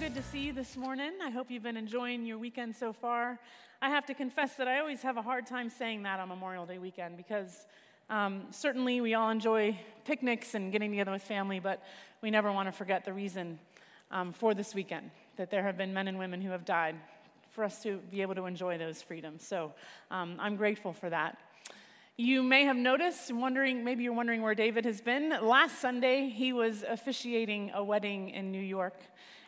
good to see you this morning. I hope you've been enjoying your weekend so far. I have to confess that I always have a hard time saying that on Memorial Day weekend because um, certainly we all enjoy picnics and getting together with family, but we never want to forget the reason um, for this weekend that there have been men and women who have died for us to be able to enjoy those freedoms. So um, I'm grateful for that. You may have noticed, wondering, maybe you're wondering where David has been. Last Sunday, he was officiating a wedding in New York,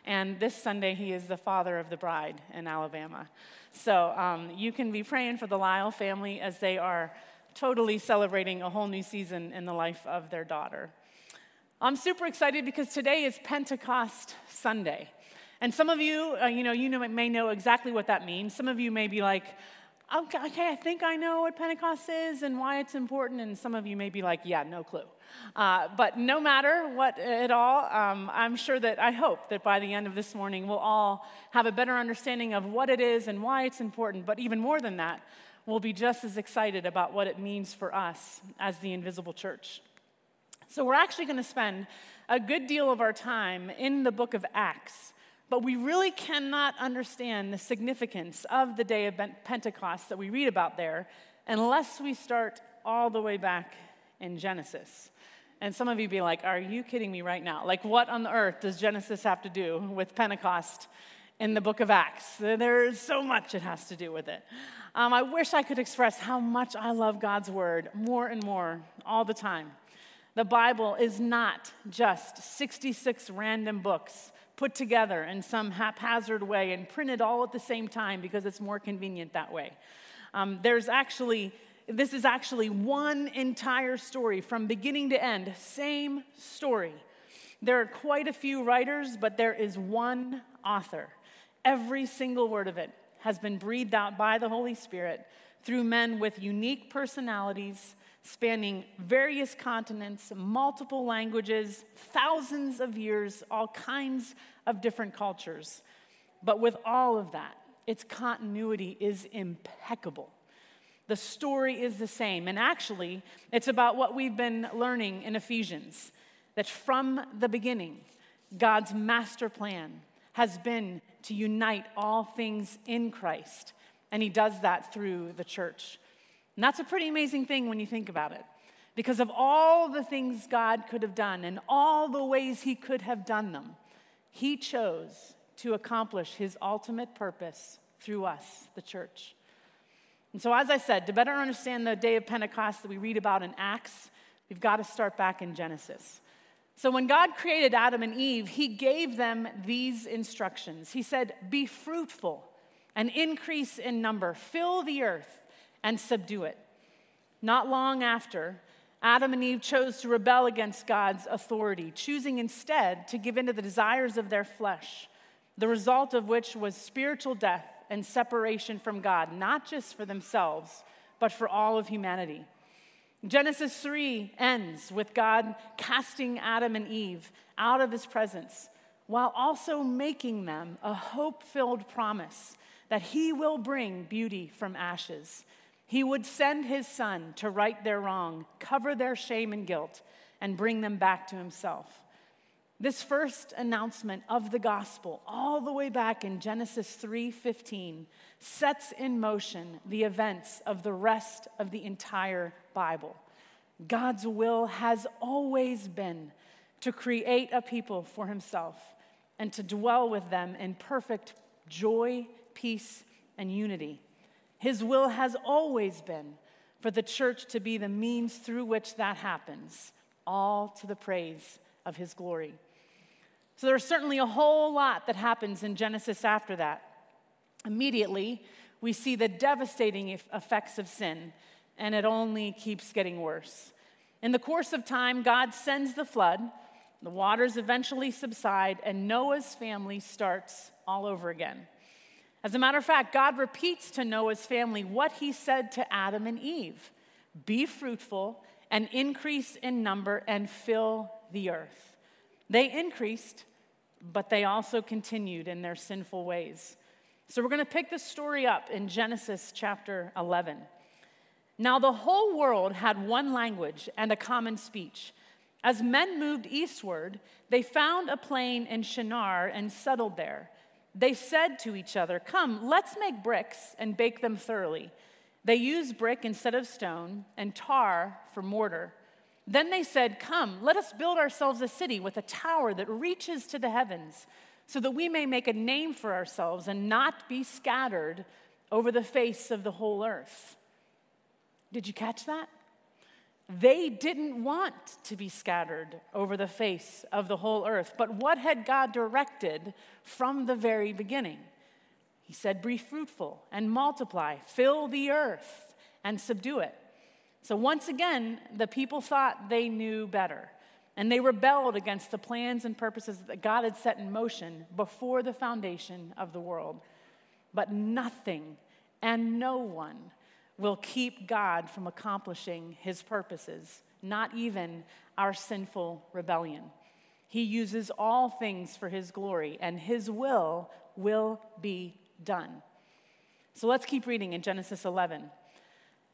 and this Sunday, he is the father of the bride in Alabama. So um, you can be praying for the Lyle family as they are totally celebrating a whole new season in the life of their daughter. I'm super excited because today is Pentecost Sunday. And some of you, uh, you know, you know, may know exactly what that means. Some of you may be like, okay, I think I know what Pentecost is and why it's important. And some of you may be like, yeah, no clue. Uh, but no matter what at all, um, I'm sure that I hope that by the end of this morning, we'll all have a better understanding of what it is and why it's important. But even more than that, we'll be just as excited about what it means for us as the invisible church. So we're actually going to spend a good deal of our time in the book of Acts. But we really cannot understand the significance of the day of Pentecost that we read about there unless we start all the way back in Genesis. And some of you be like, Are you kidding me right now? Like, what on earth does Genesis have to do with Pentecost in the book of Acts? There's so much it has to do with it. Um, I wish I could express how much I love God's word more and more all the time. The Bible is not just 66 random books put together in some haphazard way and printed all at the same time because it's more convenient that way. Um, there's actually, this is actually one entire story from beginning to end, same story. There are quite a few writers, but there is one author. Every single word of it has been breathed out by the Holy Spirit through men with unique personalities spanning various continents, multiple languages, thousands of years, all kinds of different cultures. But with all of that, its continuity is impeccable. The story is the same. And actually, it's about what we've been learning in Ephesians that from the beginning, God's master plan has been to unite all things in Christ. And He does that through the church. And that's a pretty amazing thing when you think about it. Because of all the things God could have done and all the ways He could have done them, He chose to accomplish His ultimate purpose through us, the church. And so, as I said, to better understand the day of Pentecost that we read about in Acts, we've got to start back in Genesis. So, when God created Adam and Eve, He gave them these instructions. He said, Be fruitful and increase in number, fill the earth and subdue it. Not long after, Adam and Eve chose to rebel against God's authority, choosing instead to give in to the desires of their flesh, the result of which was spiritual death and separation from God, not just for themselves, but for all of humanity. Genesis 3 ends with God casting Adam and Eve out of his presence while also making them a hope filled promise that he will bring beauty from ashes he would send his son to right their wrong, cover their shame and guilt, and bring them back to himself. This first announcement of the gospel, all the way back in Genesis 3:15, sets in motion the events of the rest of the entire Bible. God's will has always been to create a people for himself and to dwell with them in perfect joy, peace, and unity. His will has always been for the church to be the means through which that happens, all to the praise of His glory. So there's certainly a whole lot that happens in Genesis after that. Immediately, we see the devastating effects of sin, and it only keeps getting worse. In the course of time, God sends the flood, the waters eventually subside, and Noah's family starts all over again. As a matter of fact, God repeats to Noah's family what he said to Adam and Eve Be fruitful and increase in number and fill the earth. They increased, but they also continued in their sinful ways. So we're going to pick this story up in Genesis chapter 11. Now, the whole world had one language and a common speech. As men moved eastward, they found a plain in Shinar and settled there. They said to each other, Come, let's make bricks and bake them thoroughly. They used brick instead of stone and tar for mortar. Then they said, Come, let us build ourselves a city with a tower that reaches to the heavens, so that we may make a name for ourselves and not be scattered over the face of the whole earth. Did you catch that? They didn't want to be scattered over the face of the whole earth. But what had God directed from the very beginning? He said, Be fruitful and multiply, fill the earth and subdue it. So once again, the people thought they knew better. And they rebelled against the plans and purposes that God had set in motion before the foundation of the world. But nothing and no one will keep God from accomplishing his purposes, not even our sinful rebellion. He uses all things for his glory, and his will will be done. So let's keep reading in Genesis 11.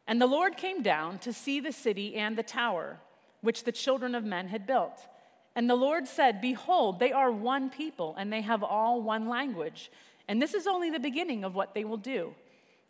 And the Lord came down to see the city and the tower, which the children of men had built. And the Lord said, Behold, they are one people, and they have all one language. And this is only the beginning of what they will do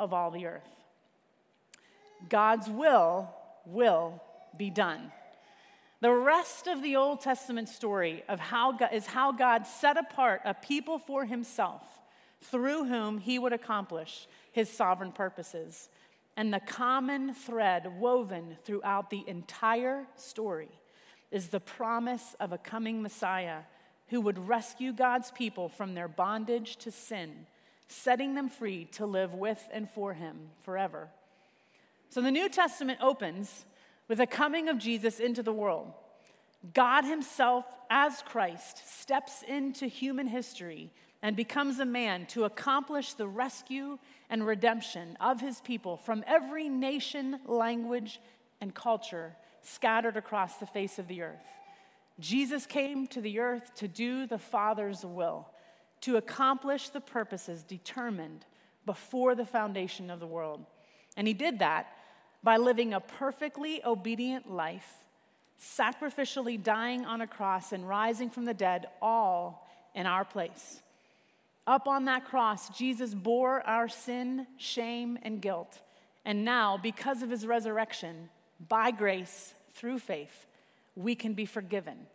of all the earth. God's will will be done. The rest of the Old Testament story of how God, is how God set apart a people for himself through whom he would accomplish his sovereign purposes. And the common thread woven throughout the entire story is the promise of a coming Messiah who would rescue God's people from their bondage to sin setting them free to live with and for him forever. So the New Testament opens with the coming of Jesus into the world. God Himself, as Christ, steps into human history and becomes a man to accomplish the rescue and redemption of His people from every nation, language, and culture scattered across the face of the earth. Jesus came to the earth to do the Father's will to accomplish the purposes determined before the foundation of the world. And he did that by living a perfectly obedient life, sacrificially dying on a cross and rising from the dead, all in our place. Up on that cross, Jesus bore our sin, shame, and guilt. And now, because of his resurrection, by grace, through faith, we can be forgiven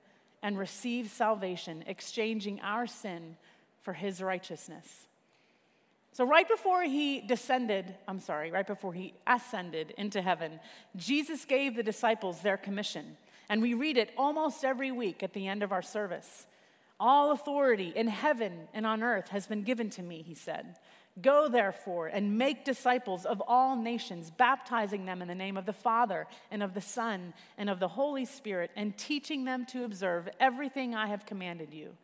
and receive salvation, exchanging our sin for his righteousness. So, right before he descended, I'm sorry, right before he ascended into heaven, Jesus gave the disciples their commission. And we read it almost every week at the end of our service. All authority in heaven and on earth has been given to me, he said. Go therefore and make disciples of all nations, baptizing them in the name of the Father and of the Son and of the Holy Spirit, and teaching them to observe everything I have commanded you.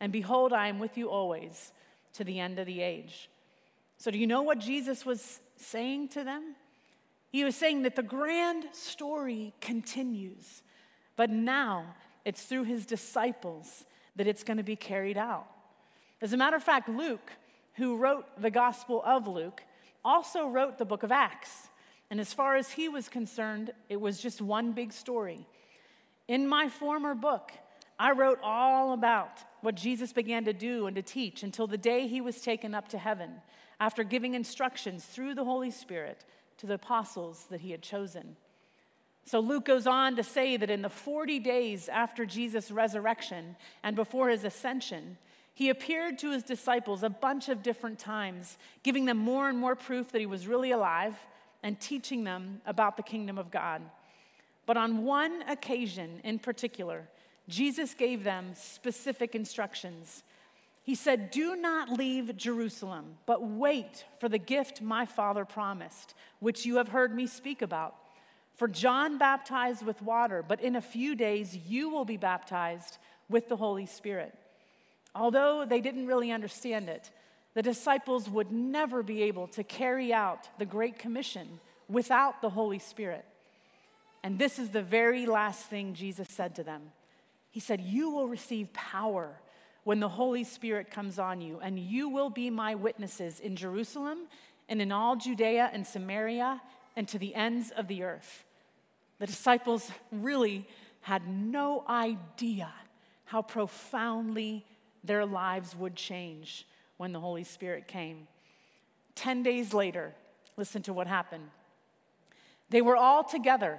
And behold, I am with you always to the end of the age. So, do you know what Jesus was saying to them? He was saying that the grand story continues, but now it's through his disciples that it's going to be carried out. As a matter of fact, Luke, who wrote the Gospel of Luke, also wrote the book of Acts. And as far as he was concerned, it was just one big story. In my former book, I wrote all about what Jesus began to do and to teach until the day he was taken up to heaven after giving instructions through the Holy Spirit to the apostles that he had chosen. So Luke goes on to say that in the 40 days after Jesus' resurrection and before his ascension, he appeared to his disciples a bunch of different times, giving them more and more proof that he was really alive and teaching them about the kingdom of God. But on one occasion in particular, Jesus gave them specific instructions. He said, Do not leave Jerusalem, but wait for the gift my Father promised, which you have heard me speak about. For John baptized with water, but in a few days you will be baptized with the Holy Spirit. Although they didn't really understand it, the disciples would never be able to carry out the Great Commission without the Holy Spirit. And this is the very last thing Jesus said to them. He said, You will receive power when the Holy Spirit comes on you, and you will be my witnesses in Jerusalem and in all Judea and Samaria and to the ends of the earth. The disciples really had no idea how profoundly their lives would change when the Holy Spirit came. Ten days later, listen to what happened. They were all together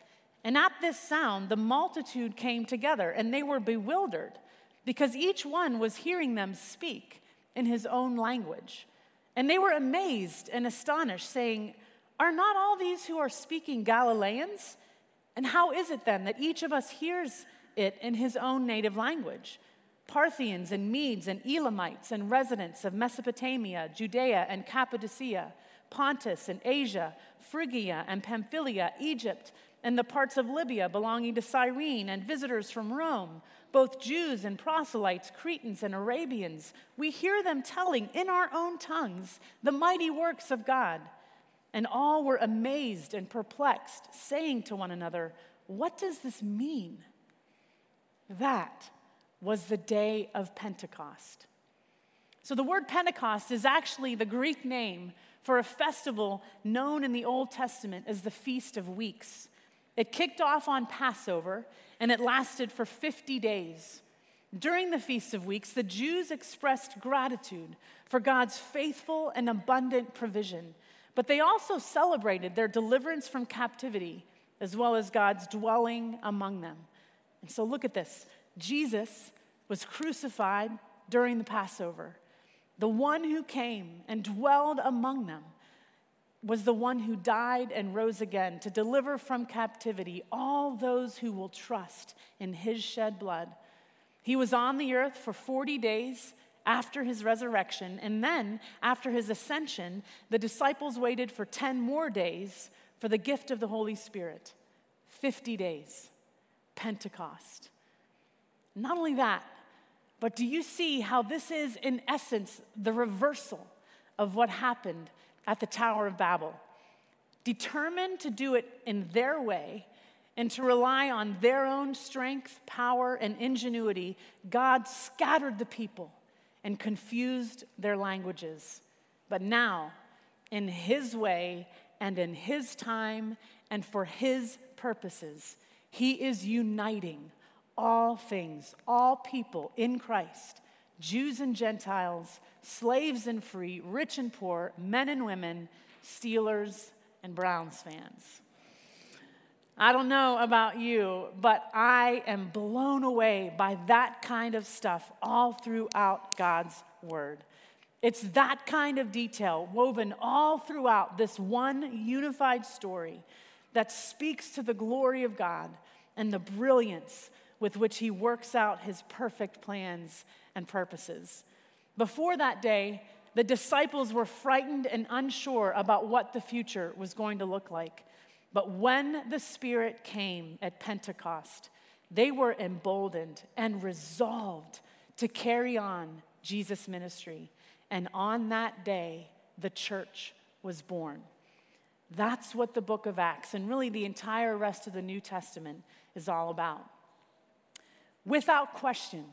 And at this sound, the multitude came together, and they were bewildered because each one was hearing them speak in his own language. And they were amazed and astonished, saying, Are not all these who are speaking Galileans? And how is it then that each of us hears it in his own native language? Parthians and Medes and Elamites and residents of Mesopotamia, Judea and Cappadocia, Pontus and Asia, Phrygia and Pamphylia, Egypt, and the parts of Libya belonging to Cyrene, and visitors from Rome, both Jews and proselytes, Cretans and Arabians, we hear them telling in our own tongues the mighty works of God. And all were amazed and perplexed, saying to one another, What does this mean? That was the day of Pentecost. So, the word Pentecost is actually the Greek name for a festival known in the Old Testament as the Feast of Weeks. It kicked off on Passover and it lasted for 50 days. During the Feast of Weeks, the Jews expressed gratitude for God's faithful and abundant provision but they also celebrated their deliverance from captivity as well as God's dwelling among them. And so look at this Jesus was crucified during the Passover. The one who came and dwelled among them was the one who died and rose again to deliver from captivity all those who will trust in his shed blood. He was on the earth for 40 days after his resurrection. And then, after his ascension, the disciples waited for 10 more days for the gift of the Holy Spirit 50 days, Pentecost. Not only that, but do you see how this is, in essence, the reversal of what happened at the Tower of Babel? Determined to do it in their way, and to rely on their own strength, power, and ingenuity, God scattered the people and confused their languages. But now, in His way and in His time and for His purposes, He is uniting all things, all people in Christ, Jews and Gentiles, slaves and free, rich and poor, men and women, Steelers and Browns fans. I don't know about you, but I am blown away by that kind of stuff all throughout God's Word. It's that kind of detail woven all throughout this one unified story that speaks to the glory of God and the brilliance with which He works out His perfect plans and purposes. Before that day, the disciples were frightened and unsure about what the future was going to look like. But when the Spirit came at Pentecost, they were emboldened and resolved to carry on Jesus' ministry. And on that day, the church was born. That's what the book of Acts and really the entire rest of the New Testament is all about. Without question,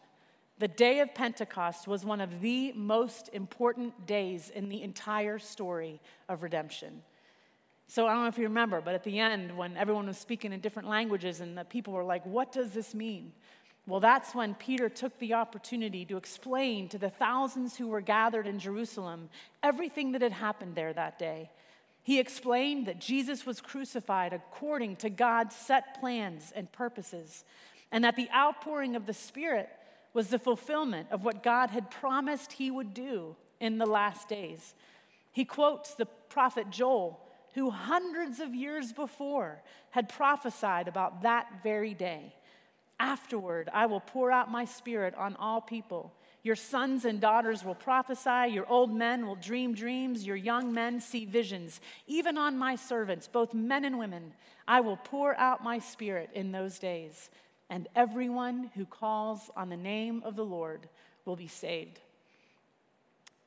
the day of Pentecost was one of the most important days in the entire story of redemption. So I don't know if you remember, but at the end, when everyone was speaking in different languages and the people were like, What does this mean? Well, that's when Peter took the opportunity to explain to the thousands who were gathered in Jerusalem everything that had happened there that day. He explained that Jesus was crucified according to God's set plans and purposes, and that the outpouring of the Spirit was the fulfillment of what God had promised he would do in the last days. He quotes the prophet Joel, who hundreds of years before had prophesied about that very day. Afterward, I will pour out my spirit on all people. Your sons and daughters will prophesy, your old men will dream dreams, your young men see visions. Even on my servants, both men and women, I will pour out my spirit in those days, and everyone who calls on the name of the Lord will be saved.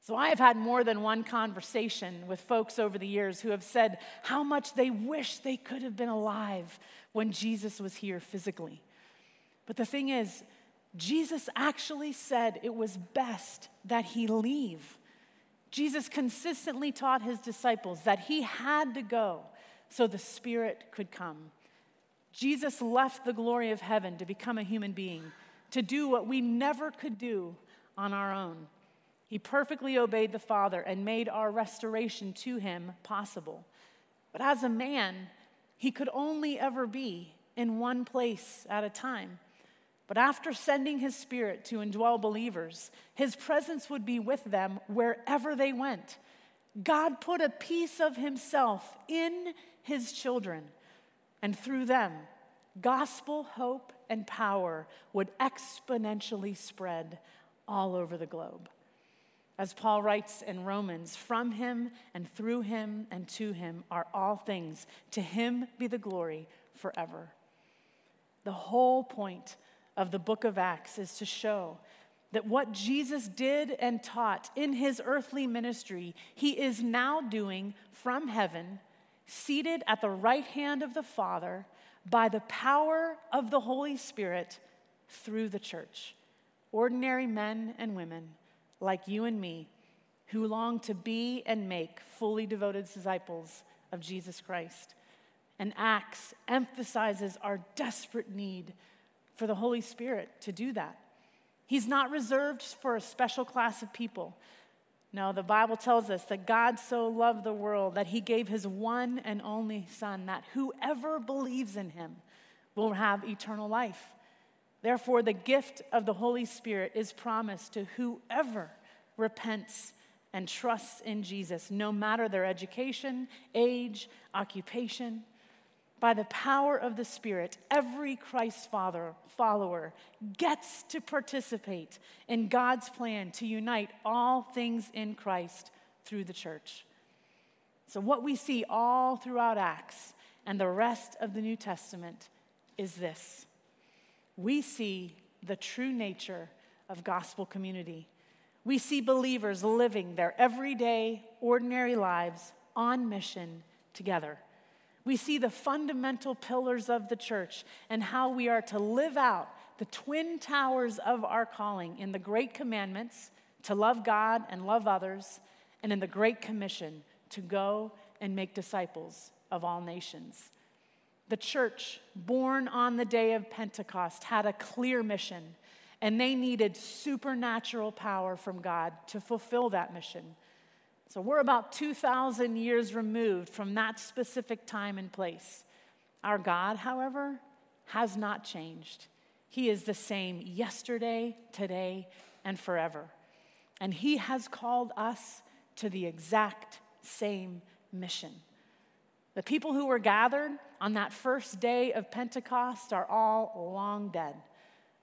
So, I have had more than one conversation with folks over the years who have said how much they wish they could have been alive when Jesus was here physically. But the thing is, Jesus actually said it was best that he leave. Jesus consistently taught his disciples that he had to go so the Spirit could come. Jesus left the glory of heaven to become a human being, to do what we never could do on our own. He perfectly obeyed the Father and made our restoration to him possible. But as a man, he could only ever be in one place at a time. But after sending his spirit to indwell believers, his presence would be with them wherever they went. God put a piece of himself in his children, and through them, gospel hope and power would exponentially spread all over the globe. As Paul writes in Romans, from him and through him and to him are all things. To him be the glory forever. The whole point of the book of Acts is to show that what Jesus did and taught in his earthly ministry, he is now doing from heaven, seated at the right hand of the Father by the power of the Holy Spirit through the church. Ordinary men and women like you and me who long to be and make fully devoted disciples of Jesus Christ. And Acts emphasizes our desperate need for the Holy Spirit to do that. He's not reserved for a special class of people. No, the Bible tells us that God so loved the world that he gave his one and only Son, that whoever believes in him will have eternal life. Therefore, the gift of the Holy Spirit is promised to whoever repents and trusts in Jesus, no matter their education, age, occupation. By the power of the Spirit, every Christ follower gets to participate in God's plan to unite all things in Christ through the church. So, what we see all throughout Acts and the rest of the New Testament is this we see the true nature of gospel community. We see believers living their everyday, ordinary lives on mission together we see the fundamental pillars of the church and how we are to live out the twin towers of our calling in the Great Commandments to love God and love others, and in the Great Commission to go and make disciples of all nations. The church, born on the day of Pentecost, had a clear mission, and they needed supernatural power from God to fulfill that mission. So we're about 2,000 years removed from that specific time and place. Our God, however, has not changed. He is the same yesterday, today, and forever. And He has called us to the exact same mission. The people who were gathered on that first day of Pentecost are all long dead.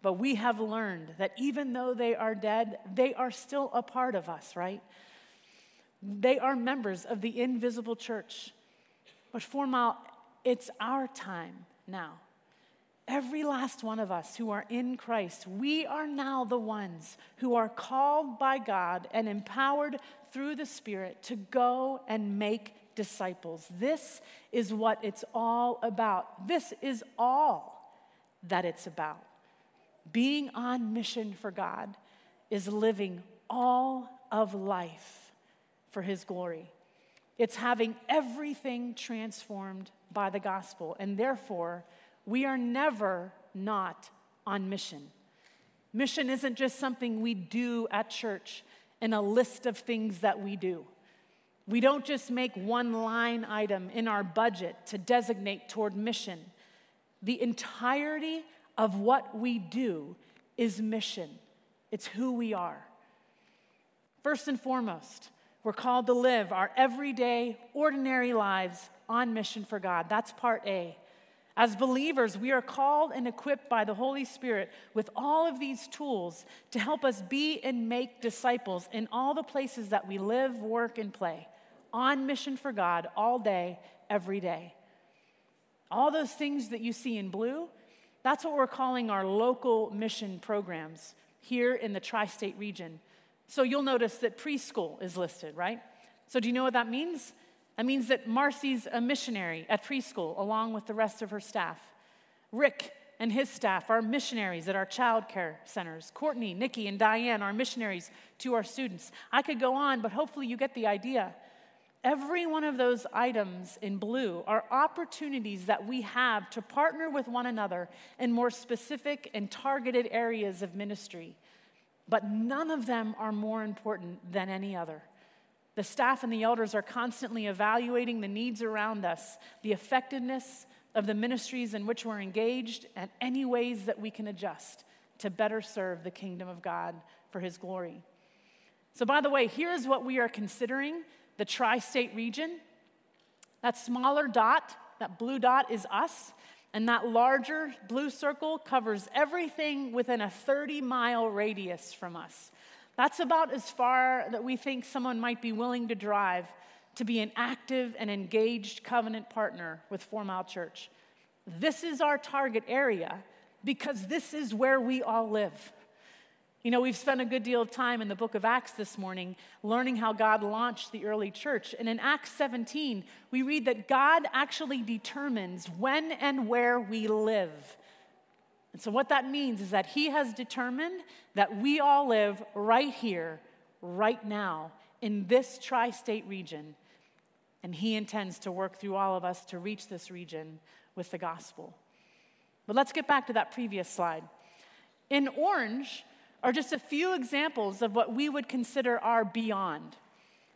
But we have learned that even though they are dead, they are still a part of us, right? They are members of the invisible church. But Four Mile, it's our time now. Every last one of us who are in Christ, we are now the ones who are called by God and empowered through the Spirit to go and make disciples. This is what it's all about. This is all that it's about. Being on mission for God is living all of life for his glory. It's having everything transformed by the gospel, and therefore, we are never not on mission. Mission isn't just something we do at church in a list of things that we do. We don't just make one line item in our budget to designate toward mission. The entirety of what we do is mission, it's who we are. First and foremost, we're called to live our everyday, ordinary lives on mission for God. That's part A. As believers, we are called and equipped by the Holy Spirit with all of these tools to help us be and make disciples in all the places that we live, work, and play, on mission for God all day, every day. All those things that you see in blue, that's what we're calling our local mission programs here in the tri state region. So you'll notice that preschool is listed, right? So do you know what that means? That means that Marcy's a missionary at preschool along with the rest of her staff. Rick and his staff are missionaries at our child care centers. Courtney, Nikki, and Diane are missionaries to our students. I could go on, but hopefully you get the idea. Every one of those items in blue are opportunities that we have to partner with one another in more specific and targeted areas of ministry. But none of them are more important than any other. The staff and the elders are constantly evaluating the needs around us, the effectiveness of the ministries in which we're engaged, and any ways that we can adjust to better serve the kingdom of God for his glory. So, by the way, here's what we are considering the tri state region. That smaller dot, that blue dot, is us. And that larger blue circle covers everything within a 30 mile radius from us. That's about as far that we think someone might be willing to drive to be an active and engaged covenant partner with Four Mile Church. This is our target area because this is where we all live. You know, we've spent a good deal of time in the book of Acts this morning learning how God launched the early church. And in Acts 17, we read that God actually determines when and where we live. And so, what that means is that He has determined that we all live right here, right now, in this tri state region. And He intends to work through all of us to reach this region with the gospel. But let's get back to that previous slide. In orange are just a few examples of what we would consider our beyond.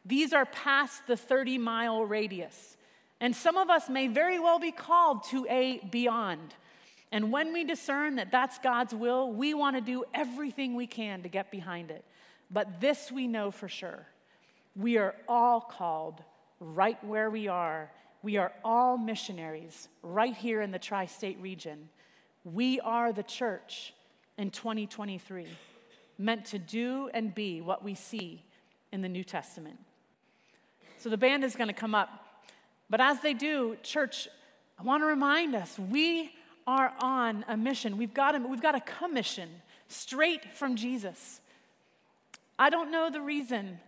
These are past the 30 mile radius. And some of us may very well be called to a beyond. And when we discern that that's God's will, we want to do everything we can to get behind it. But this we know for sure we are all called right where we are. We are all missionaries right here in the tri state region. We are the church in 2023, meant to do and be what we see in the New Testament. So the band is going to come up. But as they do, church, I want to remind us we are on a mission. We've got a, we've got a commission straight from Jesus. I don't know the reason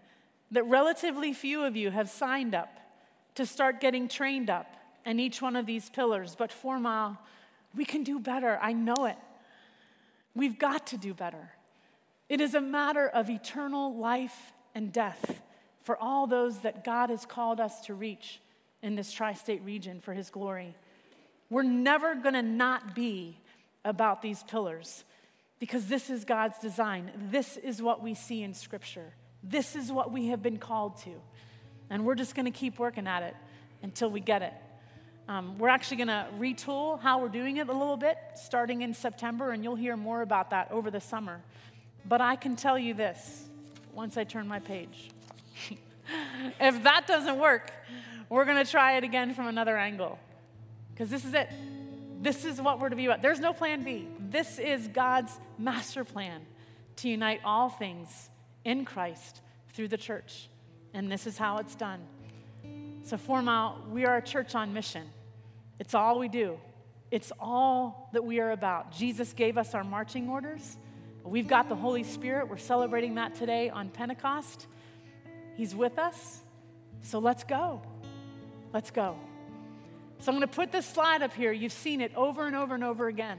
that relatively few of you have signed up to start getting trained up in each one of these pillars, but Four Mile, we can do better. I know it. We've got to do better. It is a matter of eternal life and death for all those that God has called us to reach in this tri state region for His glory. We're never going to not be about these pillars because this is God's design. This is what we see in Scripture. This is what we have been called to. And we're just going to keep working at it until we get it. Um, we're actually going to retool how we're doing it a little bit starting in September, and you'll hear more about that over the summer. But I can tell you this once I turn my page. if that doesn't work, we're going to try it again from another angle. Because this is it. This is what we're to be about. There's no plan B. This is God's master plan to unite all things in Christ through the church. And this is how it's done. So, Four Mile, we are a church on mission. It's all we do, it's all that we are about. Jesus gave us our marching orders. We've got the Holy Spirit. We're celebrating that today on Pentecost. He's with us. So let's go. Let's go. So I'm going to put this slide up here. You've seen it over and over and over again.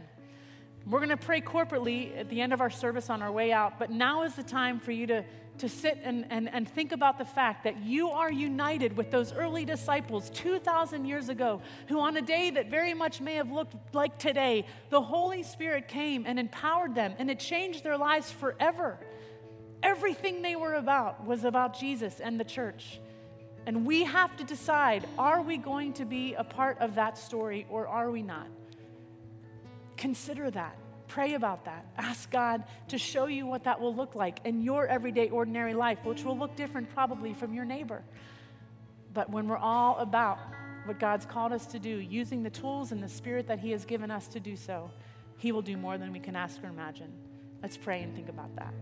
We're going to pray corporately at the end of our service on our way out, but now is the time for you to, to sit and, and, and think about the fact that you are united with those early disciples 2,000 years ago, who on a day that very much may have looked like today, the Holy Spirit came and empowered them, and it changed their lives forever. Everything they were about was about Jesus and the church. And we have to decide are we going to be a part of that story or are we not? Consider that. Pray about that. Ask God to show you what that will look like in your everyday, ordinary life, which will look different probably from your neighbor. But when we're all about what God's called us to do, using the tools and the spirit that He has given us to do so, He will do more than we can ask or imagine. Let's pray and think about that.